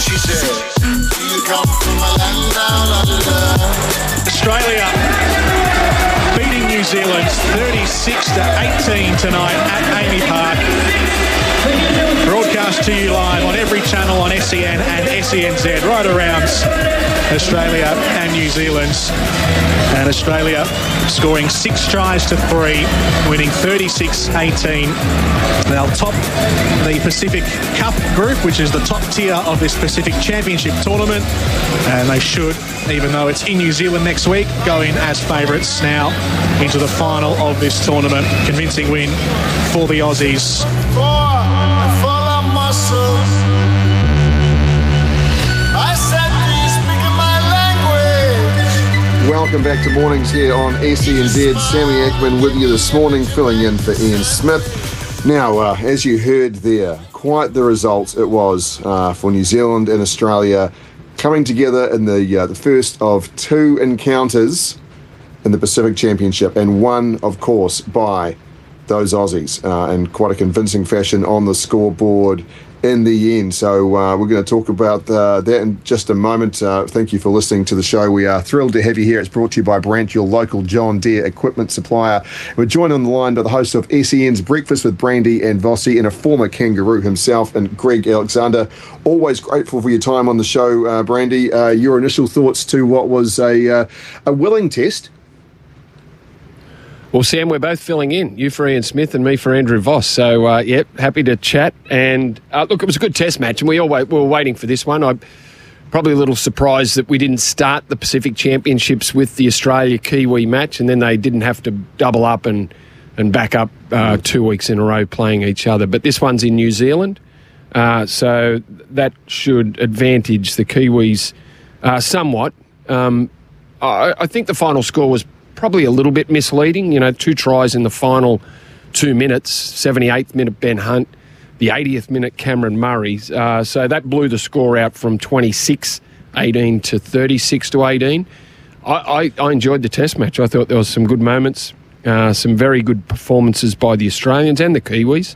She said, you come from a land? Australia beating New Zealand 36 to 18 tonight at AAMI Park. Broadcast to you live every channel on SEN and SENZ right around Australia and New Zealand. And Australia scoring six tries to three, winning 36-18. They'll top the Pacific Cup group, which is the top tier of this Pacific Championship tournament. And they should, even though it's in New Zealand next week, go in as favourites now into the final of this tournament. Convincing win for the Aussies. Welcome back to mornings here on SENZ. Sammy Ackman with you this morning, filling in for Ian Smith. Now, uh, as you heard there, quite the result it was uh, for New Zealand and Australia coming together in the uh, the first of two encounters in the Pacific Championship, and one, of course, by those Aussies uh, in quite a convincing fashion on the scoreboard in the end. So uh, we're going to talk about uh, that in just a moment. Uh, thank you for listening to the show. We are thrilled to have you here. It's brought to you by Brandt, your local John Deere equipment supplier. We're joined on the line by the host of SEN's Breakfast with Brandy and Vossi and a former kangaroo himself and Greg Alexander. Always grateful for your time on the show, uh, Brandy. Uh, your initial thoughts to what was a, uh, a willing test Well, Sam, we're both filling in. You for Ian Smith and me for Andrew Voss. So, uh, yep, happy to chat. And uh, look, it was a good test match, and we all wait, we were waiting for this one. I'm probably a little surprised that we didn't start the Pacific Championships with the Australia Kiwi match, and then they didn't have to double up and and back up uh, two weeks in a row playing each other. But this one's in New Zealand, uh, so that should advantage the Kiwis uh, somewhat. Um, I, I think the final score was probably a little bit misleading. You know, two tries in the final two minutes, 78th minute Ben Hunt, the 80th minute Cameron Murray. Uh, so that blew the score out from 26 18 to 36 to 18. I, I, I enjoyed the test match. I thought there was some good moments, uh, some very good performances by the Australians and the Kiwis.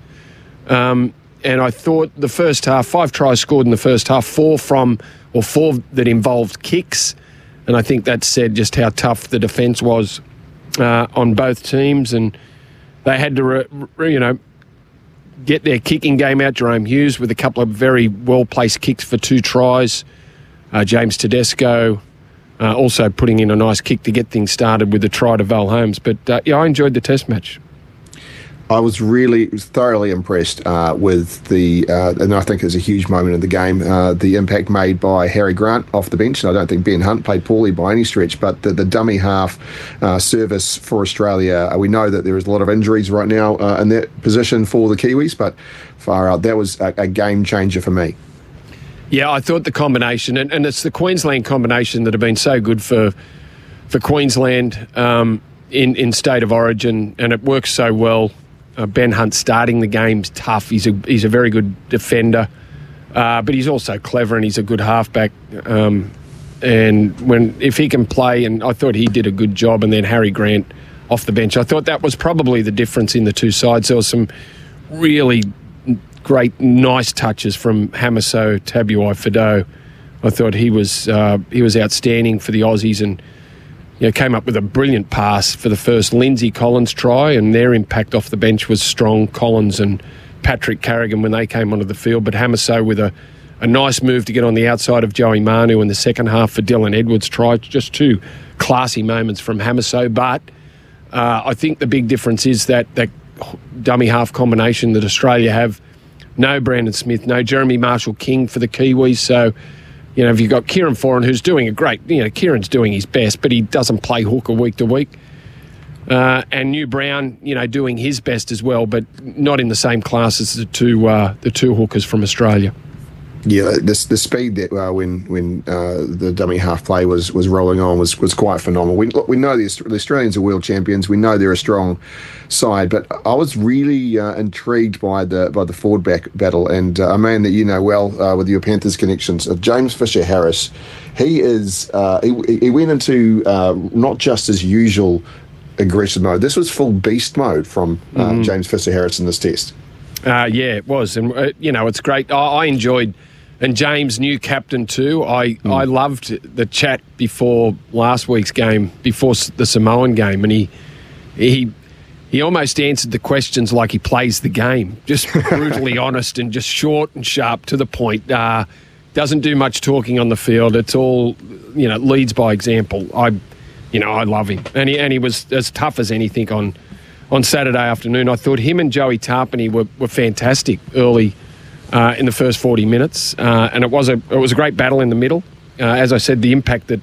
Um, and I thought the first half, five tries scored in the first half, four from, or four that involved kicks. And I think that said just how tough the defence was uh, on both teams. And they had to, re, re, you know, get their kicking game out. Jahrome Hughes with a couple of very well placed kicks for two tries. Uh, James Tedesco uh, also putting in a nice kick to get things started with the try to Val Holmes. But uh, yeah, I enjoyed the test match. I was really thoroughly impressed uh, with the, uh, and I think it's a huge moment in the game, uh, the impact made by Harry Grant off the bench. And I don't think Ben Hunt played poorly by any stretch, but the, the dummy half uh, service for Australia, uh, we know that there is a lot of injuries right now uh, in that position for the Kiwis, but far out, that was a, a game changer for me. Yeah, I thought the combination, and, and it's the Queensland combination that have been so good for for Queensland um, in in state of origin, and it works so well. Uh, ben Hunt starting the game's tough. He's a he's a very good defender, uh, but he's also clever and he's a good halfback. Um, and when if he can play, and I thought he did a good job. And then Harry Grant off the bench, I thought that was probably the difference in the two sides. There was some really great, nice touches from Hamiso Tabuai Fidow. I thought he was uh, he was outstanding for the Aussies and you know, came up with a brilliant pass for the first Lindsay Collins try, and their impact off the bench was strong. Collins and Patrick Carrigan when they came onto the field, but Hamiso with a, a nice move to get on the outside of Joey Manu in the second half for Dylan Edwards try. Just two classy moments from Hamiso, but uh, I think the big difference is that that dummy half combination that Australia have. No Brandon Smith, no Jeremy Marshall King for the Kiwis, so you know, if you've got Kieran Foran, who's doing a great, you know, Kieran's doing his best, but he doesn't play hooker week to week. Uh, and New Brown, you know, doing his best as well, but not in the same class as the two uh, the two hookers from Australia. Yeah, this the speed that uh, when when uh, the dummy half play was was rolling on was was quite phenomenal. We look, we know the, the Australians are world champions. We know they're a strong side, but I was really uh, intrigued by the by the forward back battle and uh, a man that you know well uh, with your Panthers connections of James Fisher Harris. He is uh, he, he went into not just his usual aggressive mode. This was full beast mode from mm. James Fisher Harris in this test. Uh, yeah, it was, and uh, you know it's great. I, I, enjoyed, and James, new captain too. I mm. I loved the chat before last week's game, before the Samoan game, and he he he almost answered the questions like he plays the game, just brutally honest and just short and sharp to the point. Uh, doesn't do much talking on the field. It's all you know, leads by example. I, you know, I love him, and he and he was as tough as anything on on Saturday afternoon. I thought him and Joey Tapine were, were fantastic early uh, in the first 40 minutes, uh, and it was a it was a great battle in the middle. Uh, as I said, the impact that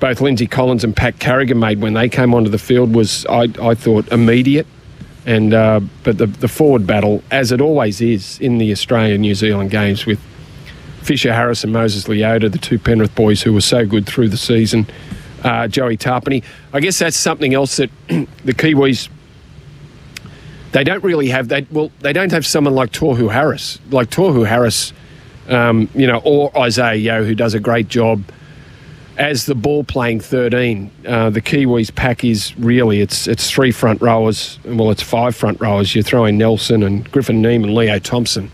both Lindsay Collins and Pat Carrigan made when they came onto the field was, I, I thought, immediate. And uh, but the the forward battle, as it always is in the Australia New Zealand games, with Fisher Harris and Moses Leota, the two Penrith boys who were so good through the season. Uh, Joey Tapine. I guess that's something else that the Kiwis they don't really have that. Well, they don't have someone like Tohu Harris, like Tohu Harris, um, you know, or Isaiah Yeo, who does a great job as the ball playing 13. Uh, the Kiwis pack is really it's it's three front rowers. Well, it's five front rowers. You throw in Nelson and Griffin Neame and Leo Thompson.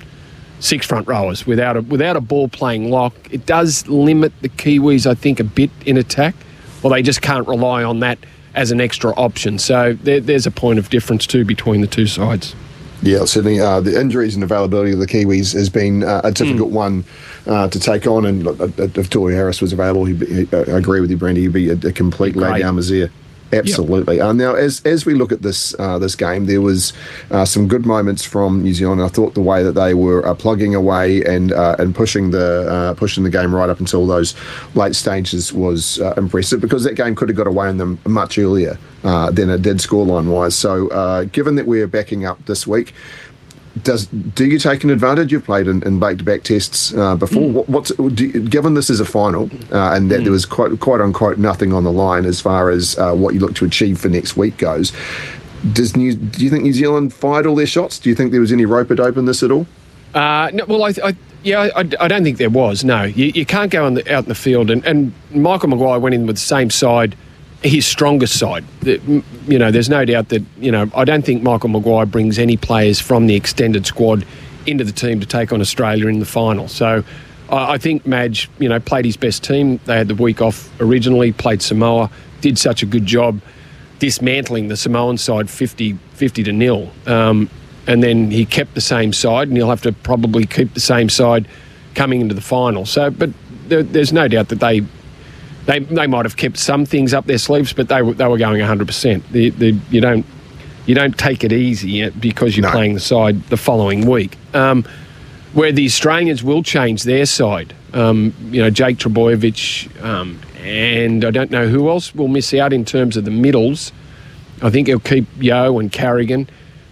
Six front rowers without a without a ball playing lock. It does limit the Kiwis, I think, a bit in attack. Well, they just can't rely on that as an extra option. So there, there's a point of difference too between the two sides. Yeah, certainly. Uh, the injuries and availability of the Kiwis has been uh, a difficult mm. one uh, to take on. And uh, if Tohu Harris was available, he, he, I agree with you, Brandy. He'd be a, a complete lay down Misere. Absolutely. Yep. Uh, now, as as we look at this uh, this game, there was uh, some good moments from New Zealand. I thought the way that they were uh, plugging away and uh, and pushing the uh, pushing the game right up until those late stages was impressive because that game could have got away on them much earlier than it did scoreline wise. So, given that we're backing up this week, does do you take an advantage? You've played in, in back-to-back tests uh, before. Mm. What, what's you, given this is a final uh, and that mm. there was quite quite unquote nothing on the line as far as uh, what you look to achieve for next week goes. Does New, do you think New Zealand fired all their shots? Do you think there was any rope it open this at all? Uh, no, well, I, I yeah, I, I, don't think there was. No, you, you can't go the, out in the field and, and Michael Maguire went in with the same side his strongest side. You know, there's no doubt that, you know, I don't think Michael Maguire brings any players from the extended squad into the team to take on Australia in the final. So I think Madge, you know, played his best team. They had the week off originally, played Samoa, did such a good job dismantling the Samoan side 50, 50 to nil. Um, and then he kept the same side, and he'll have to probably keep the same side coming into the final. So, but there, there's no doubt that they they, they might have kept some things up their sleeves, but they were, they were going 100%. The, the, you, don't, you don't take it easy because you're no. playing the side the following week. Um, where the Australians will change their side. Um, you know, Jake Trbojevic um, and I don't know who else will miss out in terms of the middles. I think he'll keep Yeo and Carrigan,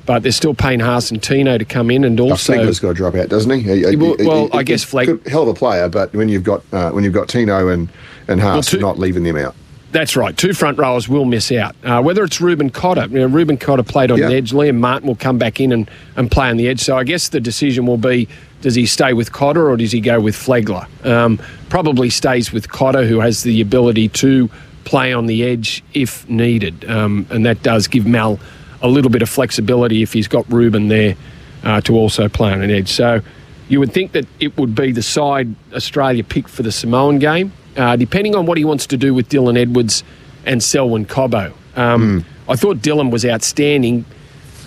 but they're still paying Haas and Tino to come in, and also Flegler's got to drop out, doesn't he? he well, he, well he, I guess Fleg hell of a player, but when you've got uh, when you've got Tino and and Haas well, two, not leaving them out. That's right. Two front rowers will miss out. Uh, whether it's Reuben Cotter, you know, Reuben Cotter played on the edge. Liam Martin will come back in and, and play on the edge. So I guess the decision will be does he stay with Cotter or does he go with Flegler? Um, probably stays with Cotter, who has the ability to play on the edge if needed. Um, and that does give Mal a little bit of flexibility if he's got Reuben there uh, to also play on an edge. So you would think that it would be the side Australia picked for the Samoan game uh, depending on what he wants to do with Dylan Edwards and Selwyn Cobbo. Um, mm. I thought Dylan was outstanding.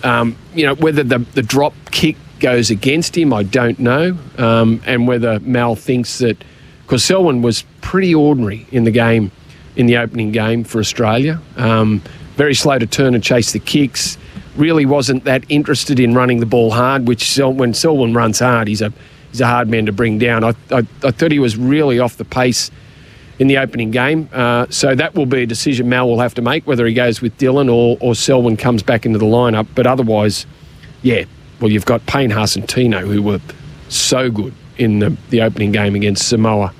Um, you know, whether the, the drop kick goes against him, I don't know. Um, and whether Mal thinks that, because Selwyn was pretty ordinary in the game, in the opening game for Australia. Um, very slow to turn and chase the kicks. Really wasn't that interested in running the ball hard, which when Selwyn runs hard, he's a, he's a hard man to bring down. I, I, I thought he was really off the pace in the opening game. Uh, so that will be a decision Mal will have to make whether he goes with Dylan or, or Selwyn comes back into the lineup. But otherwise, yeah, well, you've got Payne Haas and Tino who were so good in the, the opening game against Samoa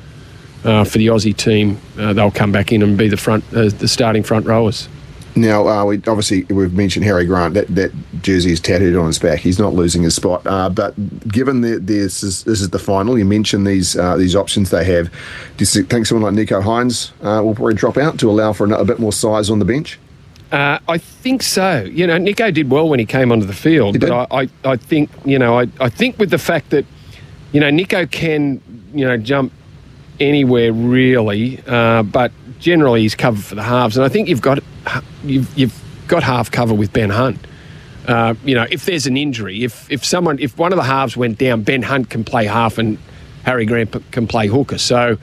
uh, for the Aussie team. Uh, they'll come back in and be the front, uh, the starting front rowers. Now, uh, we obviously we've mentioned Harry Grant. That that jersey is tattooed on his back. He's not losing his spot. Uh, but given that this is, this is the final, you mentioned these uh, these options they have. Do you think someone like Nicho Hynes uh, will probably drop out to allow for a, a bit more size on the bench? Uh, I think so. You know, Nicho did well when he came onto the field, but I, I, I think you know I, I think with the fact that you know Nicho can you know jump anywhere really, uh, but generally he's covered for the halves, and I think you've got you've you've got half cover with Ben Hunt. Uh, you know, if there's an injury, if if someone if one of the halves went down, Ben Hunt can play half and Harry Grant can play hooker. So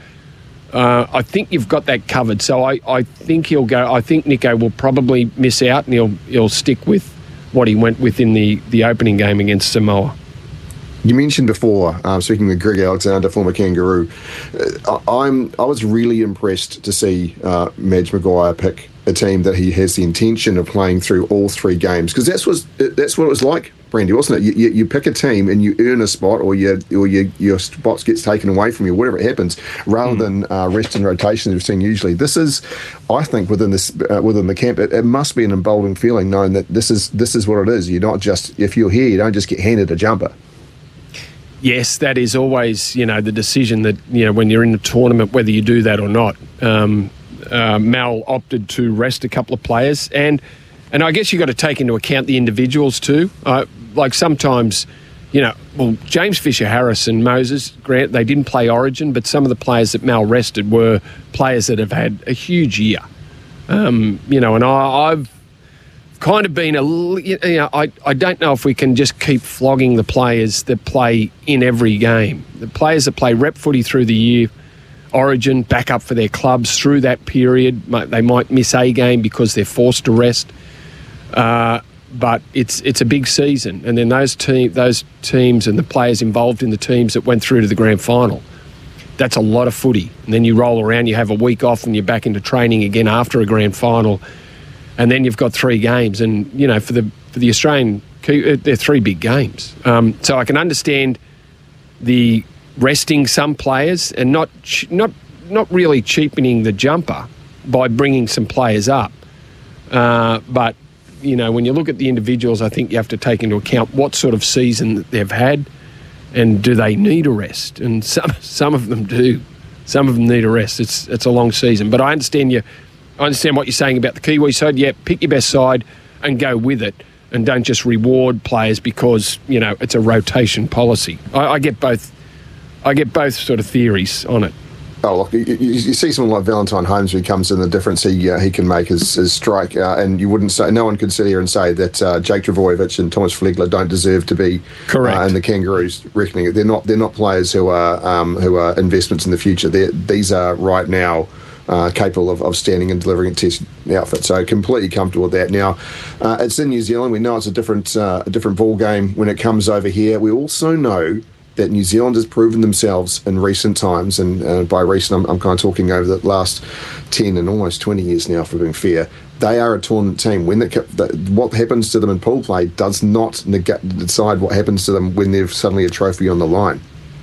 uh, I think you've got that covered. So I, I think he'll go. I think Nicho will probably miss out and he'll he'll stick with what he went with in the, the opening game against Samoa. You mentioned before, um, speaking with Greg Alexander, former Kangaroo, uh, I'm I was really impressed to see uh, Madge Maguire pick a team that he has the intention of playing through all three games because that's was that's what it was like, Brandy, wasn't it? You, you, you, pick a team and you earn a spot, or you or you, your spot gets taken away from you, whatever it happens, rather mm. than uh, rest and rotation we've seen usually. This is, I think, within this uh, within the camp, it, it, must be an emboldening feeling knowing that this is this is what it is. You're not just if you're here, you don't just get handed a jumper. Yes, that is always you know the decision that you know when you're in the tournament whether you do that or not. Um, uh, Mal opted to rest a couple of players, and and I guess you've got to take into account the individuals too. Uh, like sometimes, you know, well, James Fisher Harris and Moses Grant, they didn't play Origin, but some of the players that Mal rested were players that have had a huge year. Um, you know, and I, I've kind of been a you know I, I don't know if we can just keep flogging the players that play in every game. The players that play rep footy through the year origin back up for their clubs through that period they might miss a game because they're forced to rest. Uh, but it's it's a big season. And then those team those teams and the players involved in the teams that went through to the grand final that's a lot of footy. And then you roll around you have a week off and you're back into training again after a grand final and then you've got three games, and you know for the for the Australian, uh, they're three big games. Um, so I can understand the resting some players and not not not really cheapening the jumper by bringing some players up, uh, but you know when you look at the individuals, I think you have to take into account what sort of season that they've had, and do they need a rest? And some some of them do. Some of them need a rest. It's it's a long season, but I understand you I understand what you're saying about the Kiwi side. Yeah, pick your best side and go with it, and don't just reward players because you know it's a rotation policy. I, I get both. I get both sort of theories on it. Oh, look, you, you, see someone like Valentine Holmes who comes in the difference he uh, he can make his, his strike, uh, and you wouldn't say no one could sit here and say that uh, Jake Trbojevic and Thomas Flegler don't deserve to be correct uh, in the Kangaroos reckoning. They're not they're not players who are um, who are investments in the future. They're, these are right now uh, capable of, of standing and delivering a test outfit. So completely comfortable with that. Now, uh, it's in New Zealand. We know it's a different uh, a different ball game when it comes over here. We also know that New Zealand has proven themselves in recent times, and uh, by recent, I'm, I'm, kind of talking over the last 10 and almost 20 years now, for being fair. They are a tournament team. When the, the, what happens to them in pool play does not decide what happens to them when they've suddenly a trophy on the line.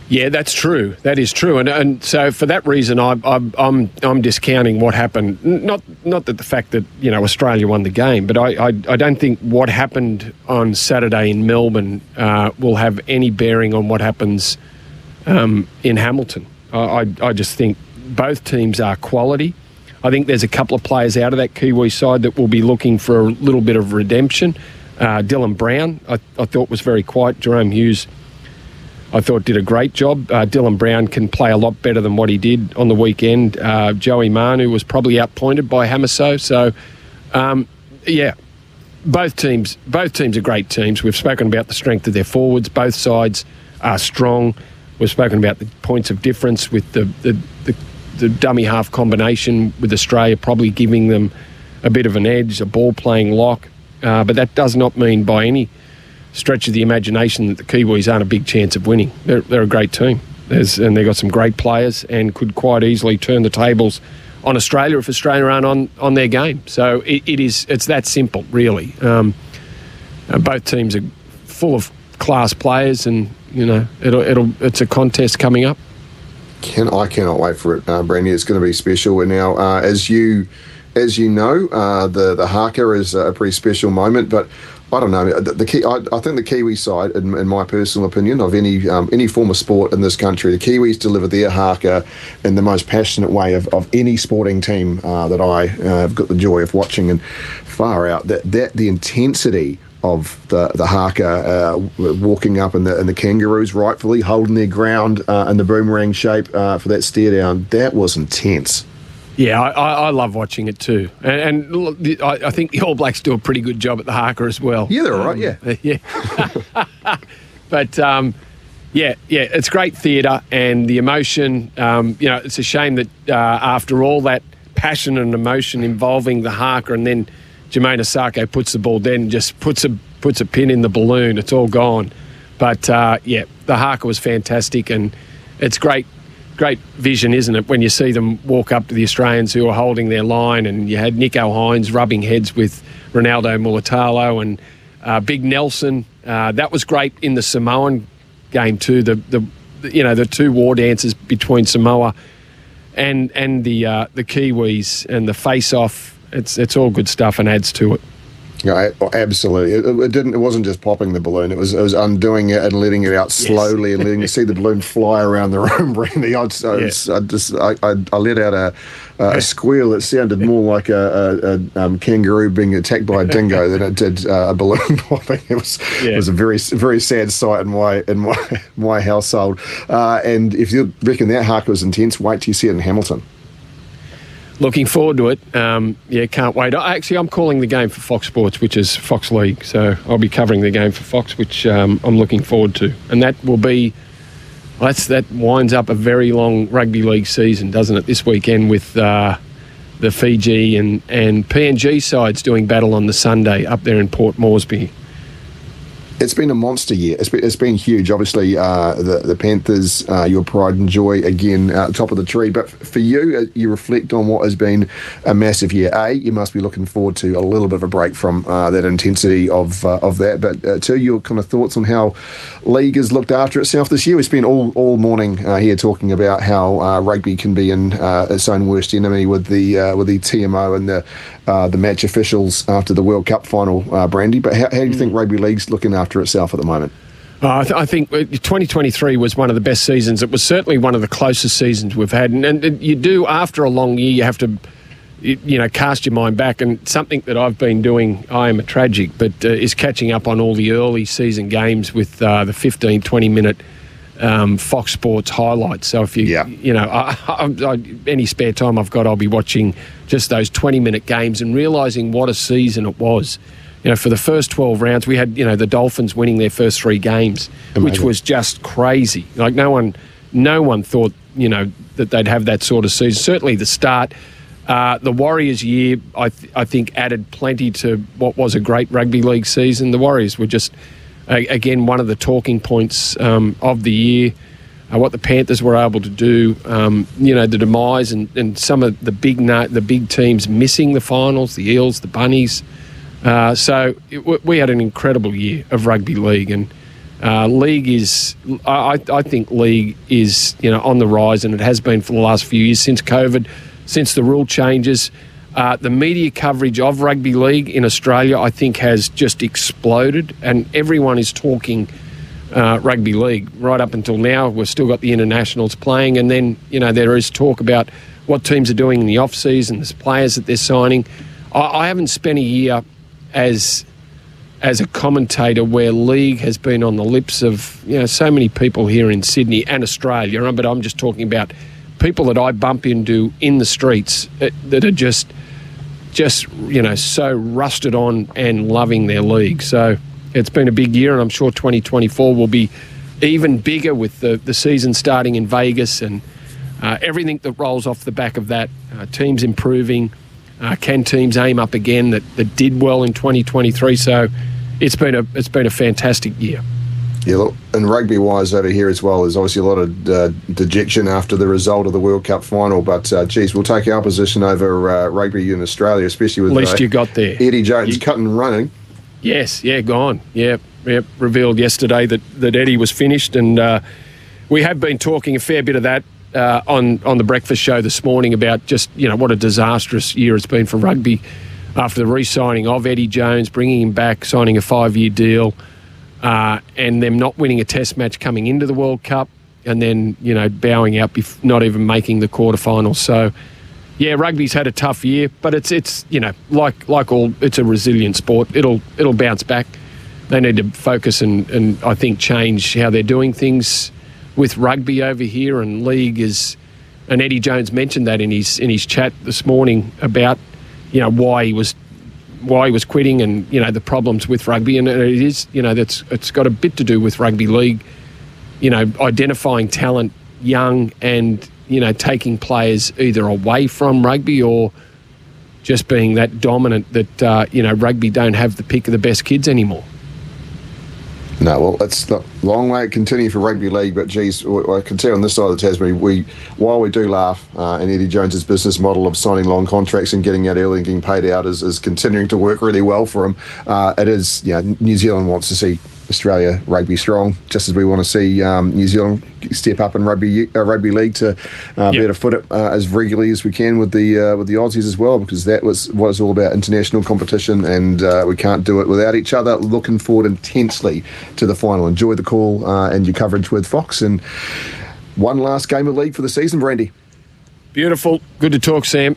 Yeah, that's true. That is true, and and so for that reason, I, I, I'm I'm discounting what happened. Not not that the fact that you know Australia won the game, but I I, I don't think what happened on Saturday in Melbourne uh, will have any bearing on what happens um, in Hamilton. I, I I just think both teams are quality. I think there's a couple of players out of that Kiwi side that will be looking for a little bit of redemption. Uh, Dylan Brown, I, I thought was very quiet. Jahrome Hughes I thought did a great job. Uh, Dylan Brown can play a lot better than what he did on the weekend. Uh, Joey Manu was probably outpointed by Hamiso. So, um, yeah, both teams both teams are great teams. We've spoken about the strength of their forwards. Both sides are strong. We've spoken about the points of difference with the, the, the, the dummy half combination with Australia probably giving them a bit of an edge, a ball playing lock. Uh, but that does not mean by any stretch of the imagination that the Kiwis aren't a big chance of winning. They're, they're a great team. There's, and they've got some great players and could quite easily turn the tables on Australia if Australia aren't on, on their game. So it, it is it's that simple, really. Um, uh, both teams are full of class players, and you know, it'll it'll it's a contest coming up. Can I cannot wait for it, uh, Brandy. It's going to be special. And now, uh, as you as you know, uh, the the haka is a pretty special moment, but. I don't know. The, the key, I, I, think the Kiwi side, in, in, my personal opinion, of any um, any form of sport in this country, the Kiwis deliver their haka in the most passionate way of, of any sporting team uh, that I uh, have got the joy of watching. And far out that that the intensity of the the haka uh, walking up and the in the kangaroos rightfully holding their ground uh, in the boomerang shape uh, for that stare down that was intense. Yeah, I, I love watching it too, and, and I, I, think the All Blacks do a pretty good job at the haka as well. Yeah, they're um, right. Yeah, yeah. but um, yeah, yeah, it's great theatre and the emotion. Um, you know, it's a shame that uh, after all that passion and emotion involving the haka, and then Jamayne Isaako puts the ball then just puts a puts a pin in the balloon. It's all gone. But uh, yeah, the haka was fantastic, and it's great, great vision, isn't it? When you see them walk up to the Australians who are holding their line, and you had Nicho Hynes rubbing heads with Ronaldo Mulitalo and uh, Big Nelson. Uh, that was great in the Samoan game too. The, the you know the two war dances between Samoa and and the uh, the Kiwis and the face off it's it's all good stuff and adds to it. Yeah, absolutely. It, it, didn't. It wasn't just popping the balloon. It was it was undoing it and letting it out slowly yes. and letting you see the balloon fly around the room. Brandy, I, I, yeah. I just I, I, I, let out a, a squeal that sounded more like a, a, a um, kangaroo being attacked by a dingo than it did uh, a balloon popping. It was yeah. it was a very very sad sight in my in my my household. Uh, and if you reckon that haka was intense, wait till you see it in Hamilton looking forward to it. Um, yeah, can't wait. Actually, I'm calling the game for Fox Sports, which is Fox League. So I'll be covering the game for Fox, which um, I'm looking forward to. And that will be that's that winds up a very long rugby league season, doesn't it? This weekend with uh, the Fiji and and PNG sides doing battle on the Sunday up there in Port Moresby it's been a monster year. It's been, it's been huge. Obviously, uh, the the Panthers, uh, your pride and joy again, uh, top of the tree. But for you, uh, you reflect on what has been a massive year. A, you must be looking forward to a little bit of a break from uh, that intensity of uh, of that. But two, your kind of thoughts on how league has looked after itself this year. We spent all all morning here talking about how rugby can be in its own worst enemy with the with the TMO and the the match officials after the World Cup final, Brandy. But how, how do you mm. think rugby league's looking after after itself at the moment? Uh, I, th- I, think 2023 was one of the best seasons. It was certainly one of the closest seasons we've had. And, and, you do, after a long year, you have to, you know, cast your mind back. And something that I've been doing, I am a tragic, but uh, is catching up on all the early season games with uh, the 15, 20 minute um, Fox Sports highlights. So if you, yeah. you know, I, I, any spare time I've got, I'll be watching just those 20 minute games and realising what a season it was you know, for the first 12 rounds, we had, you know, the Dolphins winning their first three games, Amazing. which was just crazy. Like, no one, no one thought, you know, that they'd have that sort of season. Certainly the start. Uh, the Warriors' year, I, th- I think, added plenty to what was a great rugby league season. The Warriors were just, again, one of the talking points um, of the year. Uh, what the Panthers were able to do, um, you know, the demise and, and some of the big na- the big teams missing the finals, the Eels, the Bunnies. Uh, so it, we had an incredible year of rugby league, and uh, league is I, I, think league is you know on the rise, and it has been for the last few years since COVID, since the rule changes. Uh, the media coverage of rugby league in Australia, I think, has just exploded, and everyone is talking uh, rugby league right up until now. We've still got the internationals playing, and then you know there is talk about what teams are doing in the off season, the players that they're signing. I, I haven't spent a year as as a commentator where league has been on the lips of you know so many people here in Sydney and Australia, but I'm just talking about people that I bump into in the streets that, that are just just you know so rusted on and loving their league. So it's been a big year, and I'm sure 2024 will be even bigger with the the season starting in Vegas and uh, everything that rolls off the back of that. Uh, teams improving. Uh, can teams aim up again that, that did well in 2023? So it's been a it's been a fantastic year. Yeah, look, and rugby wise over here as well, there's obviously a lot of uh, dejection after the result of the World Cup final. But uh, geez, we'll take our position over uh, rugby in Australia, especially with at least uh, you got there Eddie Jones you, and running. Yes, yeah, gone. Yeah, yep, revealed yesterday that, that Eddie was finished, and uh, we have been talking a fair bit of that uh, on on the breakfast show this morning about just you know what a disastrous year it's been for rugby after the re-signing of Eddie Jones, bringing him back, signing a five-year deal, uh, and them not winning a Test match coming into the World Cup, and then you know bowing out, bef- not even making the quarterfinals. So. Yeah, rugby's had a tough year, but it's it's you know like like all it's a resilient sport. It'll it'll bounce back. They need to focus and, and I think change how they're doing things with rugby over here and league is and Eddie Jones mentioned that in his in his chat this morning about you know why he was why he was quitting and you know the problems with rugby. And it is you know that's it's got a bit to do with rugby league you know identifying talent young and you know taking players either away from rugby or just being that dominant that uh, you know rugby don't have the pick of the best kids anymore No, well, it's a long way continue for rugby league, but geez, I can tell on this side of the Tasman, we while we do laugh, uh, and Eddie Jones's business model of signing long contracts and getting out early and getting paid out is, is continuing to work really well for him. Uh, it is, know, New Zealand wants to see Australia rugby strong, just as we want to see um, New Zealand step up in rugby uh, rugby league to uh, be Yep. able to foot it uh, as regularly as we can with the uh, with the Aussies as well, because that was what it's all about international competition, and uh, we can't do it without each other. Looking forward intensely to the final. Enjoy the call uh, and your coverage with Fox, and one last game of league for the season, Brandy. beautiful good to talk Sam